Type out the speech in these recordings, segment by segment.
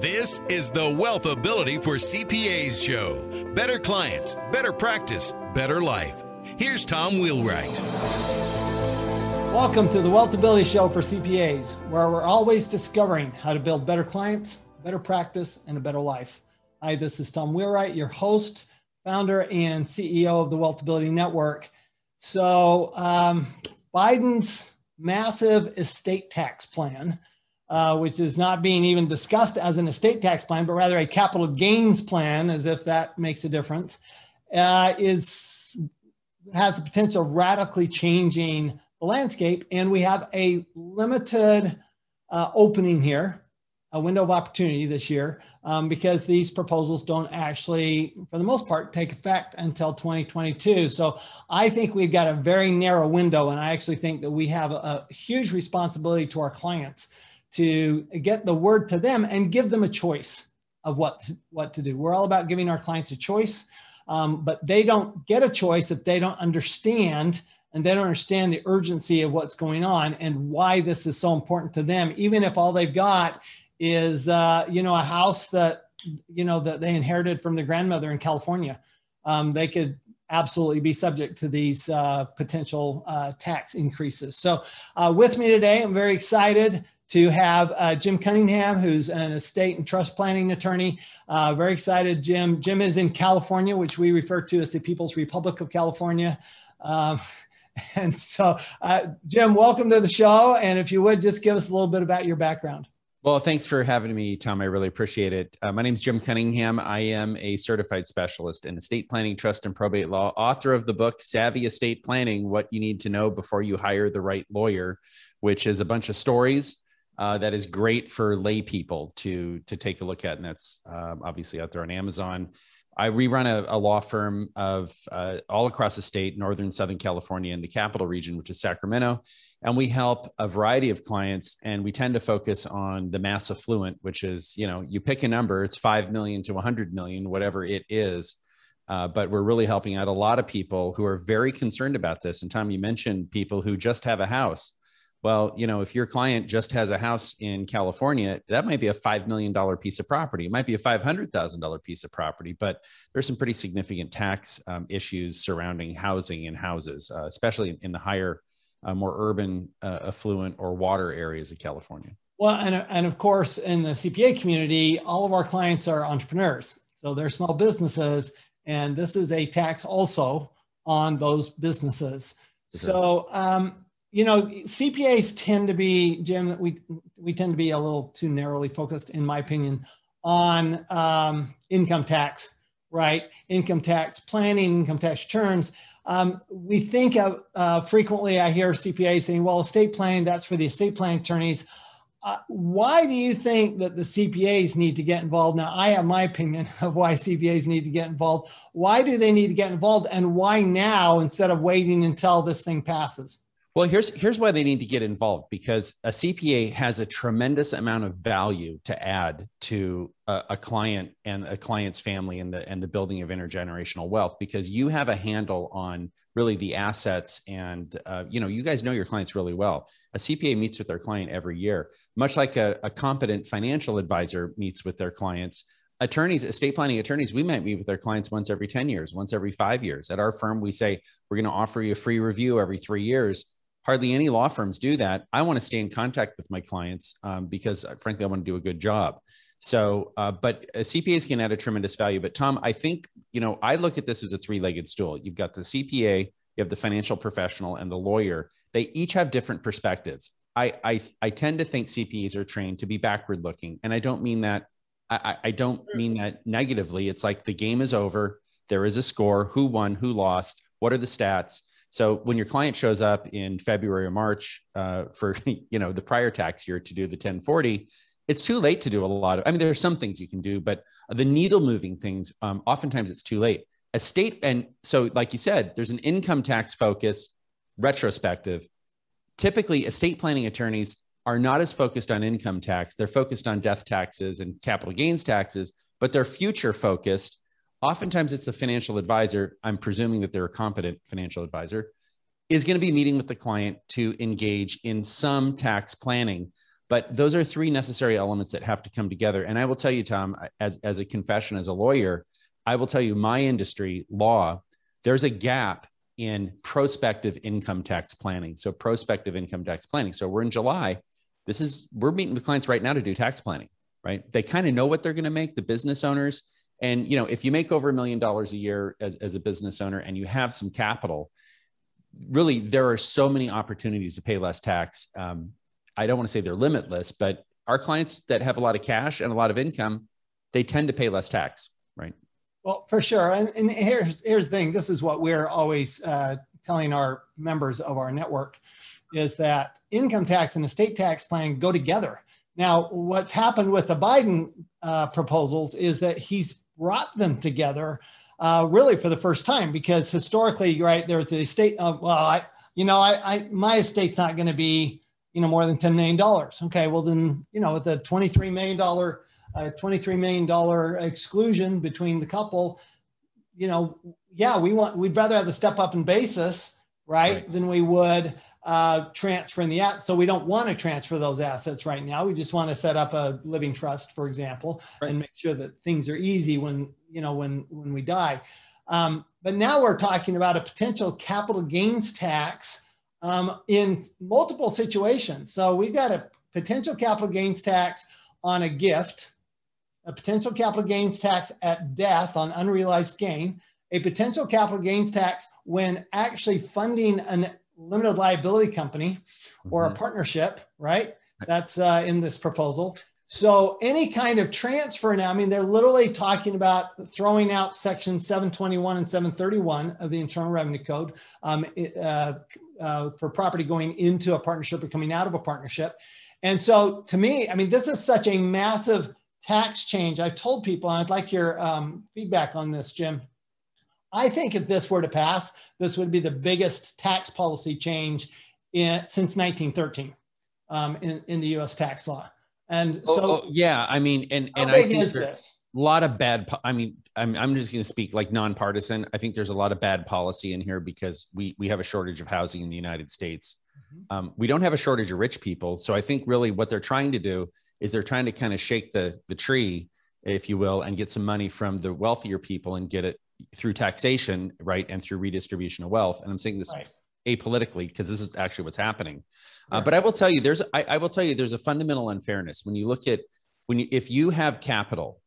This is the Wealth Ability for CPAs show. Better clients, better practice, better life. Here's Tom Wheelwright. Welcome to the Wealth Ability Show for CPAs, where we're always discovering how to build better clients, better practice, and a better life. Hi, this is Tom Wheelwright, your host, founder, and CEO of the Wealth Ability Network. So, um, Biden's massive estate tax plan, uh, which is not being even discussed as an estate tax plan, but rather a capital gains plan, as if that makes a difference, uh, is has the potential of radically changing the landscape. And we have a limited uh, opening here, a window of opportunity this year, um, because these proposals don't actually, for the most part, take effect until 2022. So I think we've got a very narrow window. And I actually think that we have a, a huge responsibility to our clients to get the word to them and give them a choice of what, what to do. We're all about giving our clients a choice. Um, but they don't get a choice if they don't understand and they don't understand the urgency of what's going on and why this is so important to them, even if all they've got is, uh, you know, a house that, you know, that they inherited from their grandmother in California. Um, they could absolutely be subject to these uh, potential uh, tax increases. So, uh, with me today, I'm very excited to have uh, Jim Cunningham, who's an estate and trust planning attorney. Uh, very excited, Jim. Jim is in California, which we refer to as the People's Republic of California. Um, and so, uh, Jim, welcome to the show. And if you would just give us a little bit about your background. Well, thanks for having me, Tom. I really appreciate it. Uh, my name is Jim Cunningham. I am a certified specialist in estate planning, trust, and probate law, author of the book Savvy Estate Planning What You Need to Know Before You Hire the Right Lawyer, which is a bunch of stories uh, that is great for lay people to to take a look at, and that's um, obviously out there on Amazon. I rerun a, a law firm of uh, all across the state, northern Southern California, and the capital region, which is Sacramento, and we help a variety of clients. And we tend to focus on the mass affluent, which is you know you pick a number, it's five million to 100 million, whatever it is. Uh, but we're really helping out a lot of people who are very concerned about this. And Tom, you mentioned people who just have a house well, you know, if your client just has a house in California, that might be a $5 million piece of property. It might be a $500,000 piece of property, but there's some pretty significant tax um, issues surrounding housing and houses, uh, especially in the higher, uh, more urban, uh, affluent or water areas of California. Well, and, and of course, in the CPA community, all of our clients are entrepreneurs. So they're small businesses, and this is a tax also on those businesses. So, um, you know, CPAs tend to be, Jim, we, we tend to be a little too narrowly focused, in my opinion, on um, income tax, right? Income tax planning, income tax returns. Um, we think of uh, frequently, I hear CPAs saying, well, estate planning, that's for the estate planning attorneys. Uh, why do you think that the CPAs need to get involved? Now, I have my opinion of why CPAs need to get involved. Why do they need to get involved? And why now instead of waiting until this thing passes? Well, here's here's why they need to get involved because a CPA has a tremendous amount of value to add to a, a, client and a client's family and the and the building of intergenerational wealth because you have a handle on really the assets and uh, you know you guys know your clients really well. A CPA meets with their client every year, much like a, a competent financial advisor meets with their clients attorneys, estate planning attorneys, we might meet with our clients once every 10 years, once every five years. At our firm, we say, we're going to offer you a free review every three years hardly any law firms do that. I want to stay in contact with my clients um, because, uh, frankly, I want to do a good job. So, uh, but uh, CPAs can add a tremendous value. But Tom, I think you know I look at this as a three-legged stool. You've got the CPA, you have the financial professional, and the lawyer. They each have different perspectives. I I, I tend to think CPAs are trained to be backward-looking, and I don't mean that. I, I don't mean that negatively. It's like the game is over. There is a score. Who won? Who lost? What are the stats? So when your client shows up in February or March uh, for you know the prior tax year to do the 1040, it's too late to do a lot of. I mean, there are some things you can do, but the needle moving things, um, oftentimes it's too late. Estate and so, like you said, there's an income tax focus, retrospective. Typically, estate planning attorneys are not as focused on income tax. They're focused on death taxes and capital gains taxes, but they're future focused oftentimes it's the financial advisor i'm presuming that they're a competent financial advisor is going to be meeting with the client to engage in some tax planning But those are three necessary elements that have to come together. And I will tell you, Tom, as, as a confession, as a lawyer, I will tell you my industry, law, there's a gap in prospective income tax planning. So prospective income tax planning. So we're in July. This is we're meeting with clients right now to do tax planning, right? They kind of know what they're going to make, the business owners. And you know, if you make over a million dollars a year as, as a business owner and you have some capital, really there are so many opportunities to pay less tax. Um, I don't want to say they're limitless, but our clients that have a lot of cash and a lot of income, they tend to pay less tax, right? Well, for sure. And, and here's here's the thing. This is what we're always uh, telling our members of our network is that income tax and estate tax plan go together. Now, what's happened with the Biden uh, proposals is that he's brought them together uh, really for the first time because historically, right, there's the estate. Of, well, I, you know, I, I my estate's not going to be, you know, more than ten million dollars. Okay, well then, you know, with a twenty-three million dollar a $23 million exclusion between the couple, you know, yeah, we want, we'd rather have the step up in basis, right, right. than we would uh, transferring the app. So we don't want to transfer those assets right now. We just want to set up a living trust, for example, right. and make sure that things are easy when, you know, when, when we die. Um, but now we're talking about a potential capital gains tax um, in multiple situations. So we've got a potential capital gains tax on a gift, a potential capital gains tax at death on unrealized gain, a potential capital gains tax when actually funding a limited liability company or mm-hmm. a partnership, right? That's uh, in this proposal. So any kind of transfer now, I mean, they're literally talking about throwing out section 721 and 731 of the Internal Revenue Code um, uh, uh, for property going into a partnership or coming out of a partnership. And so to me, I mean, this is such a massive tax change. I've told people, and I'd like your um, feedback on this, Jim. I think if this were to pass, this would be the biggest tax policy change in, since 1913 um, in, in the U.S. tax law. And oh, so, oh, yeah, I mean, and and I think this? a lot of bad. Po- I mean, I'm I'm just going to speak like nonpartisan. I think there's a lot of bad policy in here because we we have a shortage of housing in the United States. Mm-hmm. Um, we don't have a shortage of rich people. So I think really what they're trying to do is they're trying to kind of shake the the tree, if you will, and get some money from the wealthier people and get it through taxation, right, and through redistribution of wealth. And I'm saying this right. apolitically because this is actually what's happening. Uh, right. Uh, but I will tell you, there's I, I will tell you, there's a fundamental unfairness when you look at when you if you have capital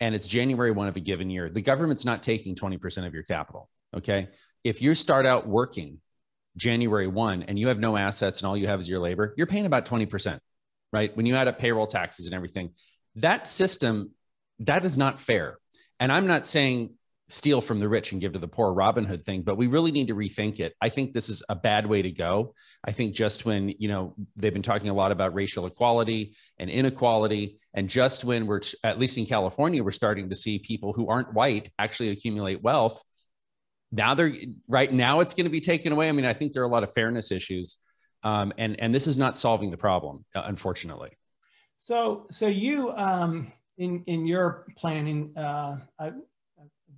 and it's January one of a given year, the government's not taking 20% of your capital. Okay. If you start out working January 1 and you have no assets and all you have is your labor, you're paying about 20% right? When you add up payroll taxes and everything, that system, that is not fair. And I'm not saying steal from the rich and give to the poor Robin Hood thing, but we really need to rethink it. I think this is a bad way to go. I think just when, you know, they've been talking a lot about racial equality and inequality, and just when we're, at least in California, we're starting to see people who aren't white actually accumulate wealth. Now they're right now it's going to be taken away. I mean, I think there are a lot of fairness issues um, and and this is not solving the problem, uh, unfortunately. So so you um, in in your planning, uh, I,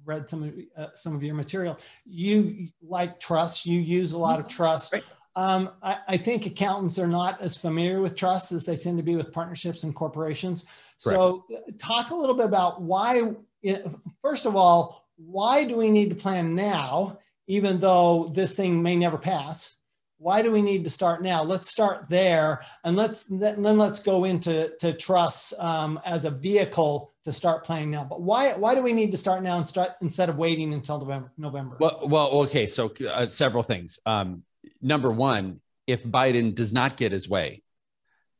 read some of uh, some of your material. You like trust. You use a lot of mm-hmm. trust. Right. Um, I, I, think accountants are not as familiar with trust as they tend to be with partnerships and corporations. So, talk a little bit about why. First of all, why do we need to plan now, even though this thing may never pass? why do we need to start now? Let's start there, and let's then let's go into to trusts um, as a vehicle to start playing now. But why why do we need to start now and start instead of waiting until November? November? Well, well, okay. So uh, several things. Um, number one, if Biden does not get his way,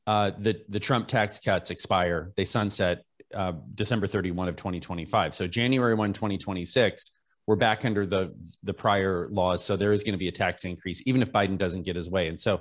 uh, the the Trump tax cuts expire. They sunset uh, December 31 of 2025. So January 1, 2026 we're back under the the prior laws so there is going to be a tax increase even if biden doesn't get his way and so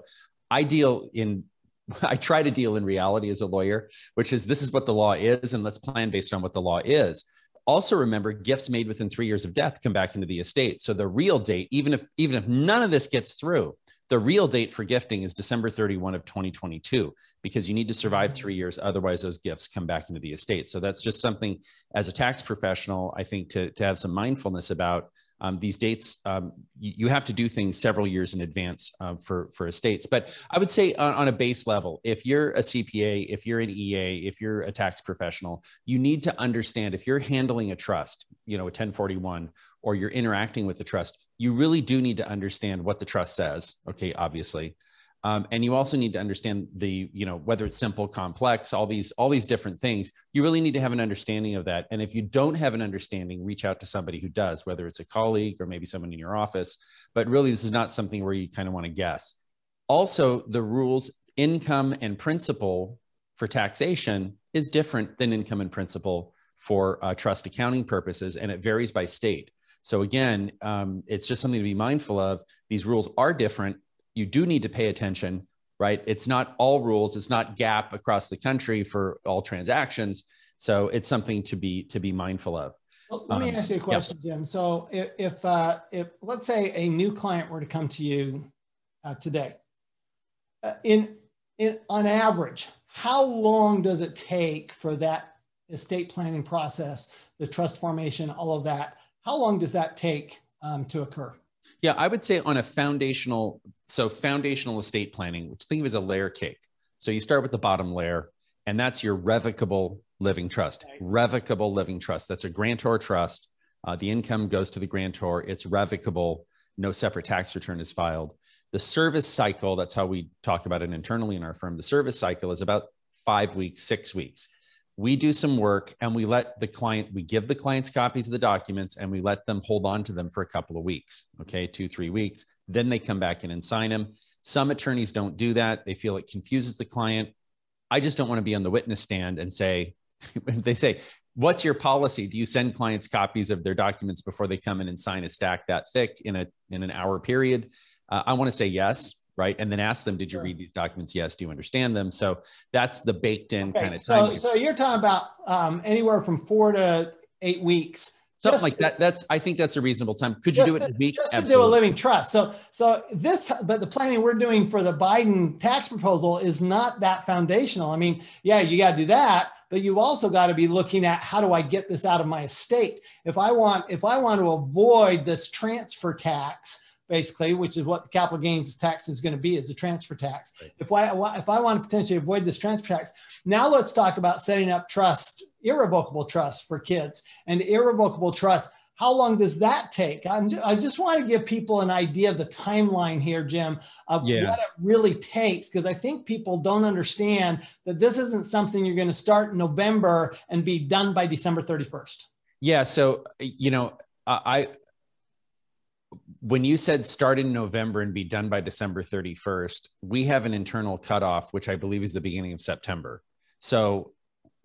i deal in i try to deal in reality as a lawyer which is this is what the law is and let's plan based on what the law is also remember gifts made within three years of death come back into the estate so the real date even if even if none of this gets through the real date for gifting is December 31 of 2022 because you need to survive three years. Otherwise, those gifts come back into the estate. So that's just something as a tax professional, I think to, to have some mindfulness about Um, these dates, um, you, you, have to do things several years in advance uh, for, for estates. But I would say on, on, a base level, if you're a CPA, if you're an EA, if you're a tax professional, you need to understand if you're handling a trust, you know, a 1041, or you're interacting with the trust, you really do need to understand what the trust says. Okay, obviously. Um, and you also need to understand the you know whether it's simple complex all these all these different things you really need to have an understanding of that. And if you don't have an understanding reach out to somebody who does whether it's a colleague or maybe someone in your office. But really this is not something where you kind of want to guess. Also the rules income and principal for taxation is different than income and principal for uh, trust accounting purposes and it varies by state. So again um, it's just something to be mindful of. These rules are different you do need to pay attention, right? It's not all rules. It's not GAAP across the country for all transactions. So it's something to be to be mindful of. Well, let me um, ask you a question, yeah. Jim. So if if, uh, if let's say a new client were to come to you uh, today, uh, in in on average, how long does it take for that estate planning process, the trust formation, all of that? How long does that take um, to occur? Yeah, I would say on a foundational, so foundational estate planning, which think of as a layer cake. So you start with the bottom layer, and that's your revocable living trust. Revocable living trust. That's a grantor trust. Uh, the income goes to the grantor. It's revocable. No separate tax return is filed. The service cycle, that's how we talk about it internally in our firm. The service cycle is about five weeks, six weeks we do some work and we let the client we give the clients copies of the documents and we let them hold on to them for a couple of weeks okay two three weeks. Then they come back in and sign them some attorneys don't do that. They feel it confuses the client. I just don't want to be on the witness stand and say they say what's your policy? Do you send clients copies of their documents before they come in and sign a stack that thick in a in an hour period? Uh, i want to say yes right? And then ask them, did you sure. read these documents? Yes. Do you understand them? So that's the baked in okay. kind of time. So, so you're talking about um, anywhere from four to eight weeks. Something just, like that. That's I think that's a reasonable time. Could you do it in a week? Just Absolutely. to do a living trust. So so this but the planning we're doing for the Biden tax proposal is not that foundational. I mean, yeah, you got to do that, but you've also got to be looking at how do I get this out of my estate? If I want if I want to avoid this transfer tax, basically, which is what the capital gains tax is going to be, is a transfer tax. Right. If I if I want to potentially avoid this transfer tax, now let's talk about setting up trust, irrevocable trust for kids, and irrevocable trust. How long does that take? I'm, i just want to give people an idea of the timeline here, Jim, of yeah. what it really takes, because I think people don't understand that this isn't something you're going to start in November and be done by December 31st. Yeah. So, you know, I when you said start in November and be done by December 31st, we have an internal cutoff, which I believe is the beginning of September. So,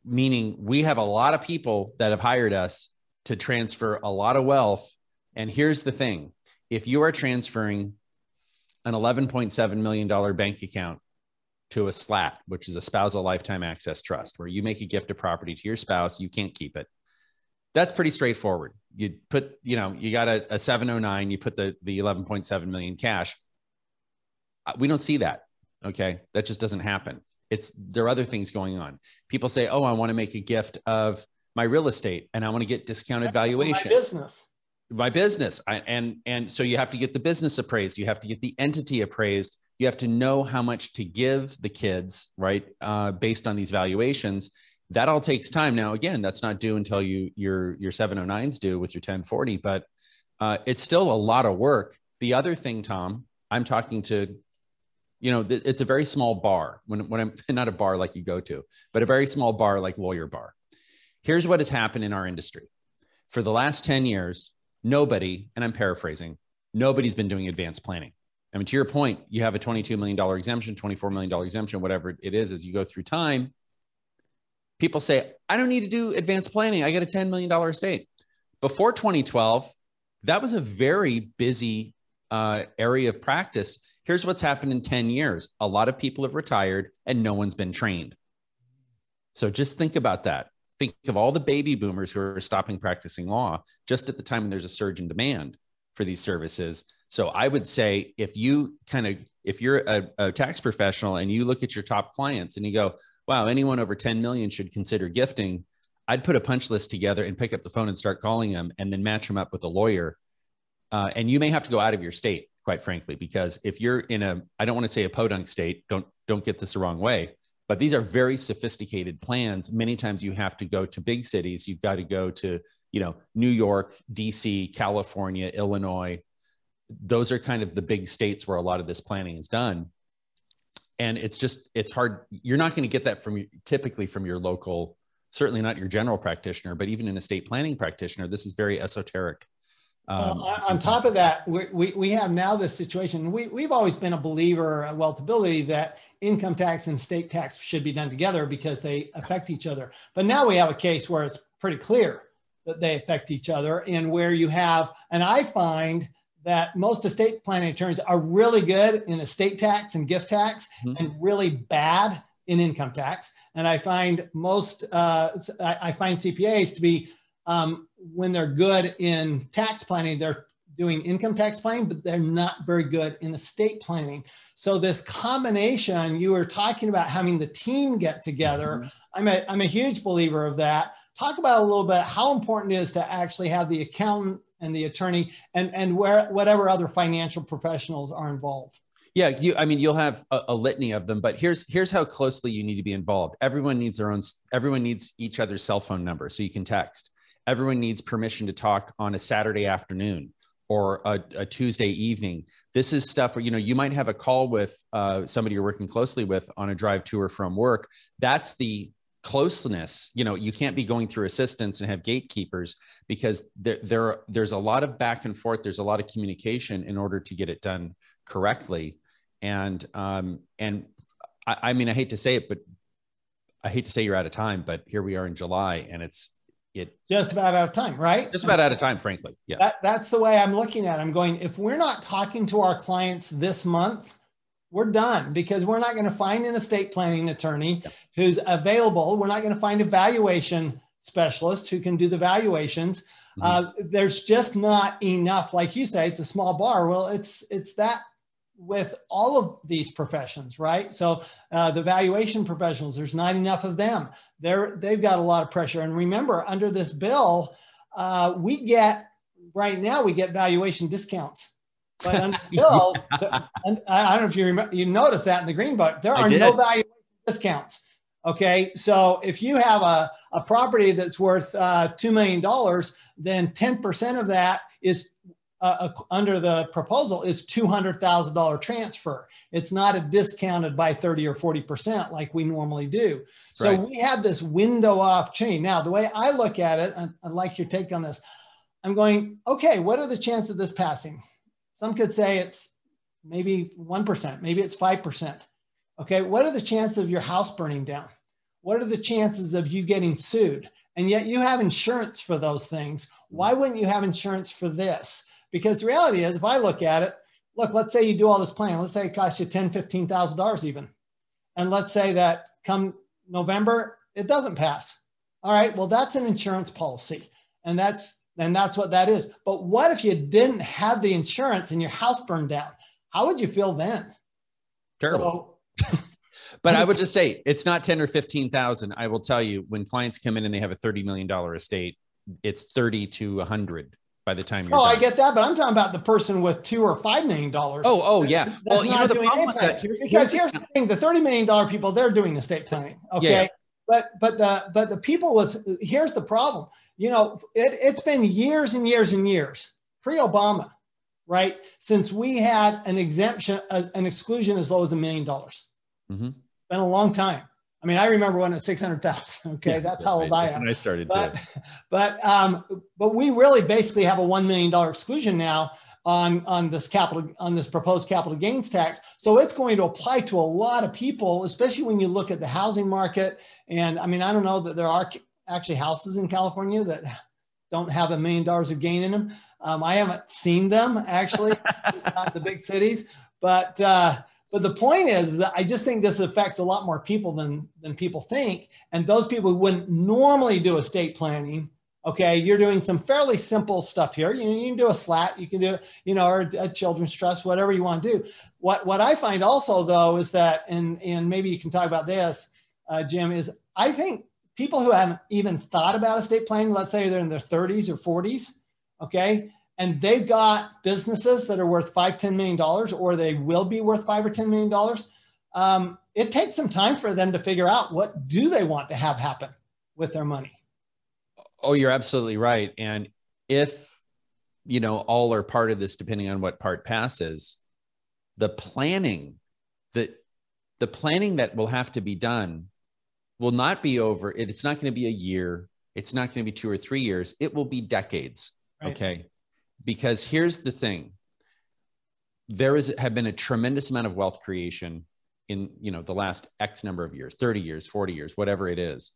meaning we have a lot of people that have hired us to transfer a lot of wealth. And here's the thing if you are transferring an $11.7 million bank account to a SLAT, which is a spousal lifetime access trust, where you make a gift of property to your spouse, you can't keep it that's pretty straightforward. You put, you know, you got a, a 709, you put the, the 11.7 million cash. Uh, we don't see that. Okay. That just doesn't happen. It's, there are other things going on. People say, oh, I want to make a gift of my real estate and I want to get discounted valuation. My business. My business. I, and, and so you have to get the business appraised. You have to get the entity appraised. You have to know how much to give the kids, right? Uh, based on these valuations that all takes time. Now, again, that's not due until you your your 709s due with your 1040, but uh, it's still a lot of work. The other thing, Tom, I'm talking to, you know, th- it's a very small bar when when I'm not a bar like you go to, but a very small bar like Lawyer Bar. Here's what has happened in our industry for the last 10 years. Nobody, and I'm paraphrasing, nobody's been doing advanced planning. I mean, to your point, you have a $22 million exemption, $24 million exemption, whatever it is, as you go through time people say, I don't need to do advanced planning. I get a $10 million estate. Before 2012, that was a very busy uh, area of practice. Here's what's happened in 10 years a lot of people have retired and no one's been trained. So just think about that. Think of all the baby boomers who are stopping practicing law just at the time when there's a surge in demand for these services. So I would say if you kind of, if you're a, a tax professional and you look at your top clients and you go, wow, anyone over 10 million should consider gifting. I'd put a punch list together and pick up the phone and start calling them and then match them up with a lawyer uh, and you may have to go out of your state, quite frankly, because if you're in a, I don't want to say a podunk state, don't don't get this the wrong way, but these are very sophisticated plans. Many times you have to go to big cities. You've got to go to, you know, New York, DC, California, Illinois. Those are kind of the big states where a lot of this planning is done. And it's just, it's hard. You're not going to get that from typically from your local, certainly not your general practitioner, but even an estate planning practitioner, this is very esoteric. Um, well, on top of that, we, we, we have now this situation. We, we've always been a believer at Wealthability that income tax and state tax should be done together because they affect each other. But now we have a case where it's pretty clear that they affect each other and where you have, and I find that most estate planning attorneys are really good in estate tax and gift tax mm-hmm. and really bad in income tax. And I find most, uh, I, find CPAs to be, um, when they're good in tax planning, they're doing income tax planning, but they're not very good in estate planning. So this combination, you were talking about having the team get together. Mm-hmm. I'm a, I'm a huge believer of that. Talk about a little bit how important it is to actually have the accountant and the attorney and, and where whatever other financial professionals are involved. Yeah, you. I mean, you'll have a, a, litany of them, but here's here's how closely you need to be involved. Everyone needs their own. Everyone needs each other's cell phone number so you can text. Everyone needs permission to talk on a Saturday afternoon or a, a, Tuesday evening. This is stuff where you know you might have a call with uh, somebody you're working closely with on a drive to or from work. That's the closeness. You know, you can't be going through assistants and have gatekeepers because there, there there's a lot of back and forth. There's a lot of communication in order to get it done correctly. And um, and I, I mean, I hate to say it, but I hate to say you're out of time, but here we are in July, and it's it just about out of time, right? Just about out of time, frankly. Yeah. That, that's the way I'm looking at it. I'm going, if we're not talking to our clients this month, we're done because we're not going to find an estate planning attorney yeah. who's available. We're not going to find a valuation specialist who can do the valuations. Mm-hmm. Uh, there's just not enough. Like you say, it's a small bar. Well, it's it's that with all of these professions, right? So uh, the valuation professionals, there's not enough of them. They're they've got a lot of pressure. And remember, under this bill, uh, we get right now we get valuation discounts. But the bill, I don't know if you remember, you noticed that in the green book, there are no valuation discounts. Okay, so if you have a, a property that's worth uh, $2 million, then 10% of that is uh, under the proposal is $200,000 transfer. It's not a discounted by 30 or 40% like we normally do. So right. we have this window opportunity. Now, the way I look at it, I like your take on this. I'm going, okay, what are the chances of this passing? Some could say it's maybe 1%, maybe it's 5%. Okay, what are the chances of your house burning down? What are the chances of you getting sued? And yet you have insurance for those things. Why wouldn't you have insurance for this? Because the reality is, if I look at it, look, let's say you do all this planning. Let's say it costs you ten, fifteen thousand dollars even, and let's say that come November it doesn't pass. All right, well that's an insurance policy, and that's and that's what that is. But what if you didn't have the insurance and your house burned down? How would you feel then? Terrible. So, but I would just say it's not 10 or 15,000. I will tell you when clients come in and they have a $30 million estate, it's 30 to 100 by the time you're. Oh, done. I get that, but I'm talking about the person with two or five million dollars. Oh, oh yeah. That's well, you know the problem with that. Here's, because here's the thing: the thirty million dollar people, they're doing estate planning. Okay, yeah. but but the but the people with here's the problem. You know, it, it's been years and years and years pre-Obama, right? Since we had an exemption, an exclusion as low as a million dollars. Mm-hmm. Been a long time. I mean, I remember when it was 600,000. Okay. Yeah, That's how old I am. I started. But, but, um, but we really basically have a $1 million exclusion now on, on this capital, on this proposed capital gains tax. So it's going to apply to a lot of people, especially when you look at the housing market. And I mean, I don't know that there are actually houses in California that don't have a million dollars of gain in them. Um, I haven't seen them actually, not the big cities, but, uh, but the point is that I just think this affects a lot more people than than people think. And those people who wouldn't normally do estate planning, okay, you're doing some fairly simple stuff here. You, you can do a slat, you can do, you know, or a children's trust, whatever you want to do. What what I find also though is that, and and maybe you can talk about this, uh, Jim, is I think people who haven't even thought about estate planning, let's say they're in their 30s or 40s, okay, and they've got businesses that are worth five, $10 million, or they will be worth five or $10 million, um, it takes some time for them to figure out what do they want to have happen with their money. Oh, you're absolutely right. And if, you know, all or part of this, depending on what part passes, the planning that the planning that will have to be done will not be over. It's not going to be a year. It's not going to be two or three years. It will be decades. Right. Okay because here's the thing there is have been a tremendous amount of wealth creation in you know the last x number of years 30 years 40 years whatever it is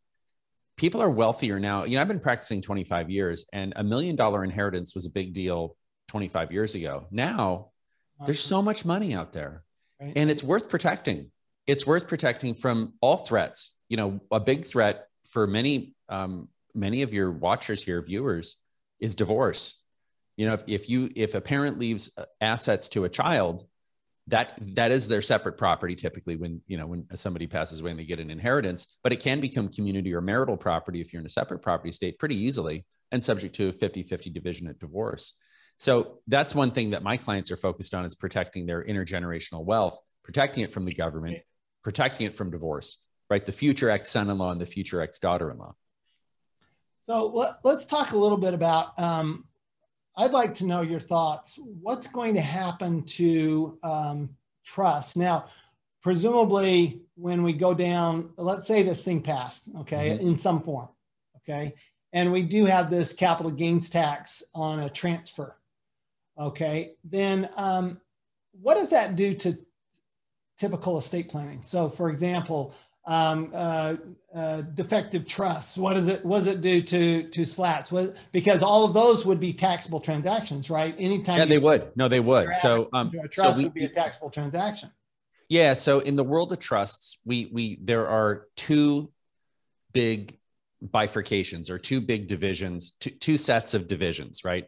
people are wealthier now you know i've been practicing 25 years and a million dollar inheritance was a big deal 25 years ago now there's so much money out there right. and it's worth protecting it's worth protecting from all threats you know a big threat for many um, many of your watchers here viewers is divorce. You know if, if you if a parent leaves uh, assets to a child that that is their separate property typically when you know when somebody passes away and they get an inheritance but it can become community or marital property if you're in a separate property state pretty easily and subject to a 50-50 division at divorce. So that's one thing that my clients are focused on is protecting their intergenerational wealth protecting it from the government protecting it from divorce right the future ex son-in-law and the future ex daughter-in-law so let's talk a little bit about um, I'd like to know your thoughts. What's going to happen to um, trust? Now, presumably, when we go down, let's say this thing passed, okay, mm-hmm. in some form, okay, and we do have this capital gains tax on a transfer, okay, then um, what does that do to typical estate planning? So, for example, um, uh, uh, defective trusts? What does it what does it do to to slats? What, because all of those would be taxable transactions, right? Anytime. Yeah, they would. No, they would. So um, a trust so we, would be a taxable transaction. Yeah. So in the world of trusts, we we there are two big bifurcations or two big divisions, two, two sets of divisions, right?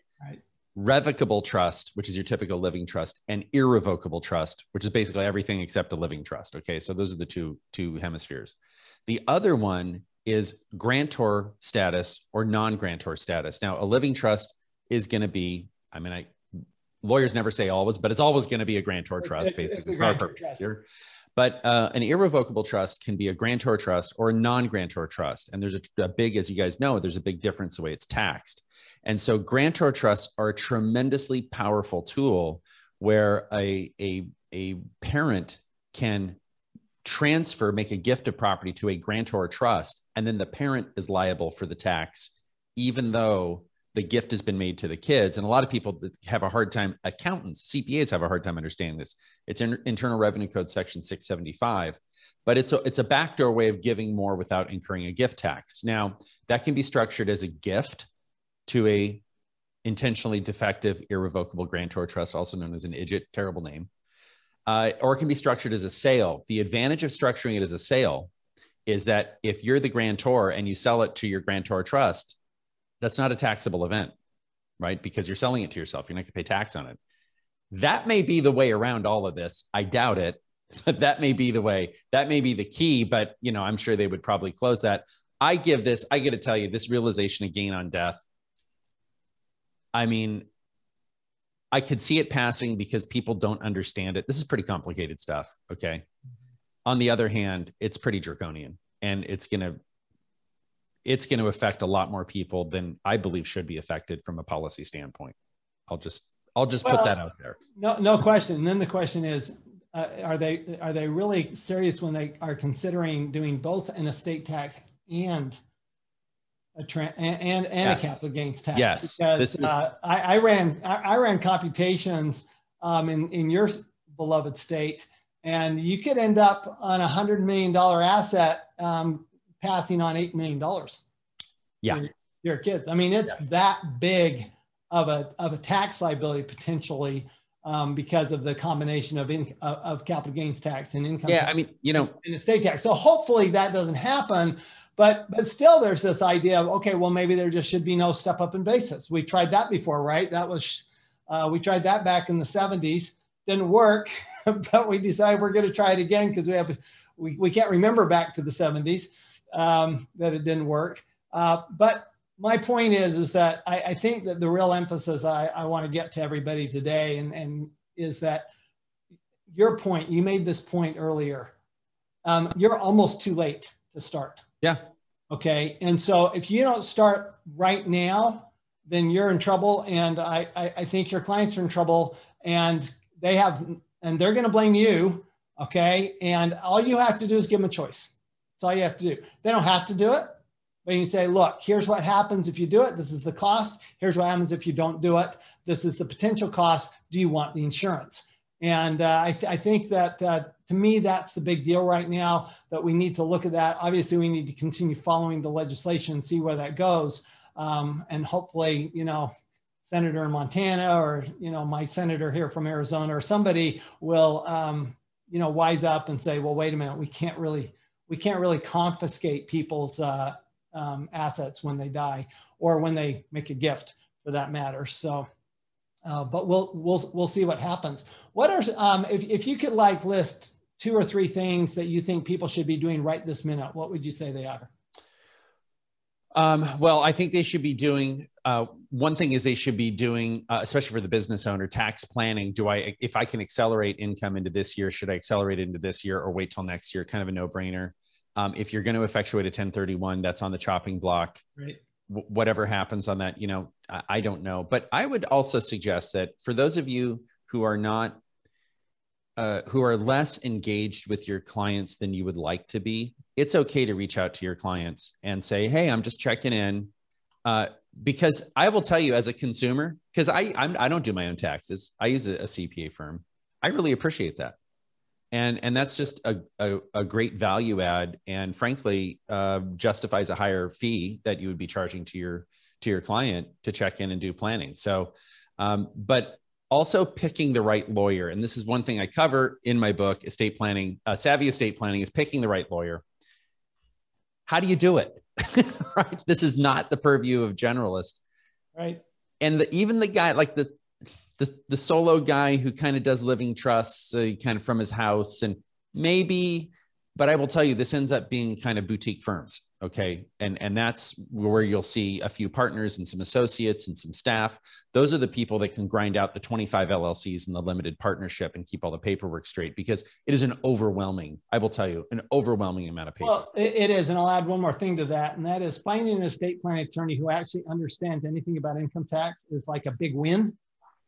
Revocable trust, which is your typical living trust, and irrevocable trust, which is basically everything except a living trust. Okay, so those are the two two hemispheres. The other one is grantor status or non-grantor status. Now, a living trust is going to be, I mean, I lawyers never say always, but it's always going to be a grantor trust, it's, basically, for our purposes here. But uh, an irrevocable trust can be a grantor trust or a non-grantor trust, and there's a, a big, as you guys know, there's a big difference the way it's taxed. And so grantor trusts are a tremendously powerful tool where a, a, a parent can transfer, make a gift of property to a grantor trust, and then the parent is liable for the tax, even though the gift has been made to the kids. And a lot of people have a hard time, accountants, CPAs have a hard time understanding this. It's in Internal Revenue Code Section 675, but it's a, it's a backdoor way of giving more without incurring a gift tax. Now, that can be structured as a gift to a intentionally defective irrevocable grantor trust, also known as an IDGT, terrible name, uh, or it can be structured as a sale. The advantage of structuring it as a sale is that if you're the grantor and you sell it to your grantor trust, that's not a taxable event, right? Because you're selling it to yourself. You're not going to pay tax on it. That may be the way around all of this. I doubt it, but that may be the way. That may be the key. But you know, I'm sure they would probably close that. I give this. I got to tell you, this realization of gain on death I mean, I could see it passing because people don't understand it. This is pretty complicated stuff. Okay. On the other hand, it's pretty draconian and it's going to it's going to affect a lot more people than I believe should be affected from a policy standpoint. I'll just I'll just well, put that out there. No, no question. And then the question is, uh, are they are they really serious when they are considering doing both an estate tax and a tra- and and, and yes. a capital gains tax. Yes, because is- uh, I, I, ran I, I, ran computations um, in in your beloved state, and you could end up on a hundred million dollar asset um, passing on eight million dollars. Yeah, your, your, kids. I mean, it's yes. that big of a of a tax liability potentially. Um, because of the combination of, in, of capital gains tax and income. Yeah, I mean, you know, and estate tax. So hopefully that doesn't happen. But but still, there's this idea of okay, well maybe there just should be no step up in basis. We tried that before, right? That was uh, we tried that back in the 70s. Didn't work, but we decided we're going to try it again because we have we, we can't remember back to the 70s um, that it didn't work. Uh, but my point is is that I, I think that the real emphasis I, I want to get to everybody today and, and is that your point you made this point earlier um, you're almost too late to start yeah okay and so if you don't start right now then you're in trouble and I, I, I think your clients are in trouble and they have and they're going to blame you okay and all you have to do is give them a choice that's all you have to do they don't have to do it but you say, look, here's what happens if you do it. This is the cost. Here's what happens if you don't do it. This is the potential cost. Do you want the insurance? And uh, I, th- I, think that uh, to me, that's the big deal right now that we need to look at that. Obviously, we need to continue following the legislation, and see where that goes. Um, and hopefully, you know, senator in Montana or, you know, my senator here from Arizona or somebody will, um, you know, wise up and say, well, wait a minute, we can't really, we can't really confiscate people's uh, um, assets when they die or when they make a gift for that matter. So, uh, but we'll, we'll, we'll see what happens. What are, um, if, if you could like list two or three things that you think people should be doing right this minute, what would you say they are? Um, well, I think they should be doing. Uh, one thing is they should be doing, uh, especially for the business owner, tax planning. Do I, if I can accelerate income into this year, should I accelerate into this year or wait till next year? Kind of a no-brainer. Um, if you're going to effectuate a 1031, that's on the chopping block. Right. Whatever happens on that, you know, I, I don't know. But I would also suggest that for those of you who are not, uh, who are less engaged with your clients than you would like to be, it's okay to reach out to your clients and say, "Hey, I'm just checking in," uh, because I will tell you as a consumer, because I I do not do my own taxes. I use a, a CPA firm. I really appreciate that and and that's just a, a, a great value add and frankly uh, justifies a higher fee that you would be charging to your to your client to check in and do planning. So um, but also picking the right lawyer and this is one thing i cover in my book estate planning uh, savvy estate planning is picking the right lawyer. How do you do it? Right? This is not the purview of generalist. Right. And the, even the guy like the the the solo guy who kind of does living trusts uh, kind of from his house and maybe but i will tell you this ends up being kind of boutique firms okay? And and that's where you'll see a few partners and some associates and some staff. Those are the people that can grind out the 25 llcs and the limited partnership and keep all the paperwork straight because it is an overwhelming i will tell you an overwhelming amount of paper well it is and i'll add one more thing to that and that is finding an estate planning attorney who actually understands anything about income tax is like a big win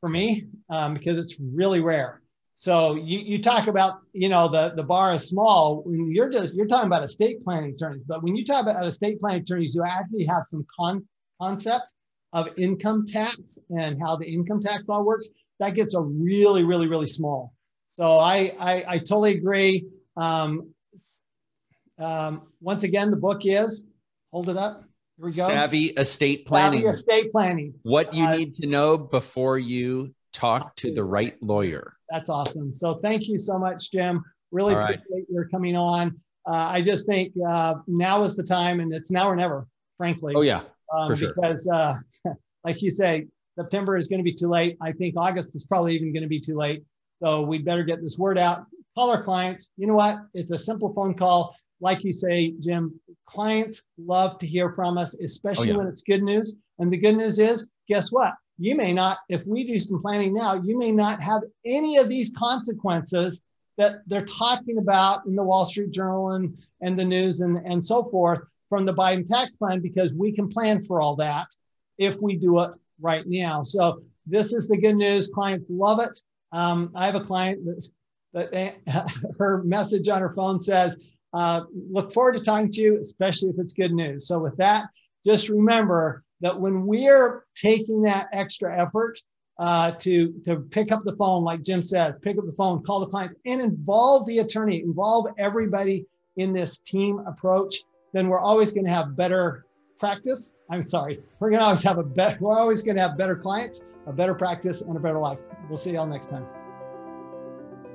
for me um, because it's really rare. So you, you talk about, you know, the, the bar is small. You're just, you're talking about estate planning attorneys, but when you talk about estate planning attorneys, you actually have some con- concept of income tax and how the income tax law works. That gets a really, really, really small. So I, I, I totally agree. Um, um, once again, the book is, hold it up. Here we go. Savvy estate planning. Savvy estate planning. What you uh, need to know before you talk to the right lawyer. That's awesome. So thank you so much, Jim. Really All appreciate right. your coming on. Uh, I just think uh, now is the time, and it's now or never, frankly. Oh yeah, um, for sure. Because, uh, like you say, September is going to be too late. I think August is probably even going to be too late. So we better get this word out. Call our clients. You know what? It's a simple phone call like you say, Jim, clients love to hear from us, especially oh, yeah. when it's good news. And the good news is, guess what? You may not, if we do some planning now, you may not have any of these consequences that they're talking about in the Wall Street Journal and, and the news and, and so forth from the Biden tax plan because we can plan for all that if we do it right now. So this is the good news. Clients love it. Um, I have a client that, that her message on her phone says, uh, look forward to talking to you, especially if it's good news. So, with that, just remember that when we're taking that extra effort uh, to, to pick up the phone, like Jim says, pick up the phone, call the clients, and involve the attorney, involve everybody in this team approach, then we're always going to have better practice. I'm sorry, we're going to always have a better, we're always going to have better clients, a better practice, and a better life. We'll see y'all next time.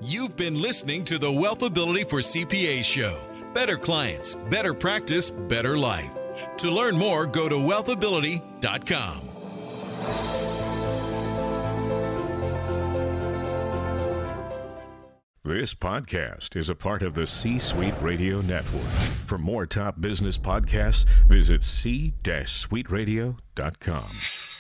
You've been listening to the Wealthability for CPA show. Better clients, better practice, better life. To learn more, go to wealthability.com. This podcast is a part of the C Suite Radio Network. For more top business podcasts, visit c-suiteradio.com.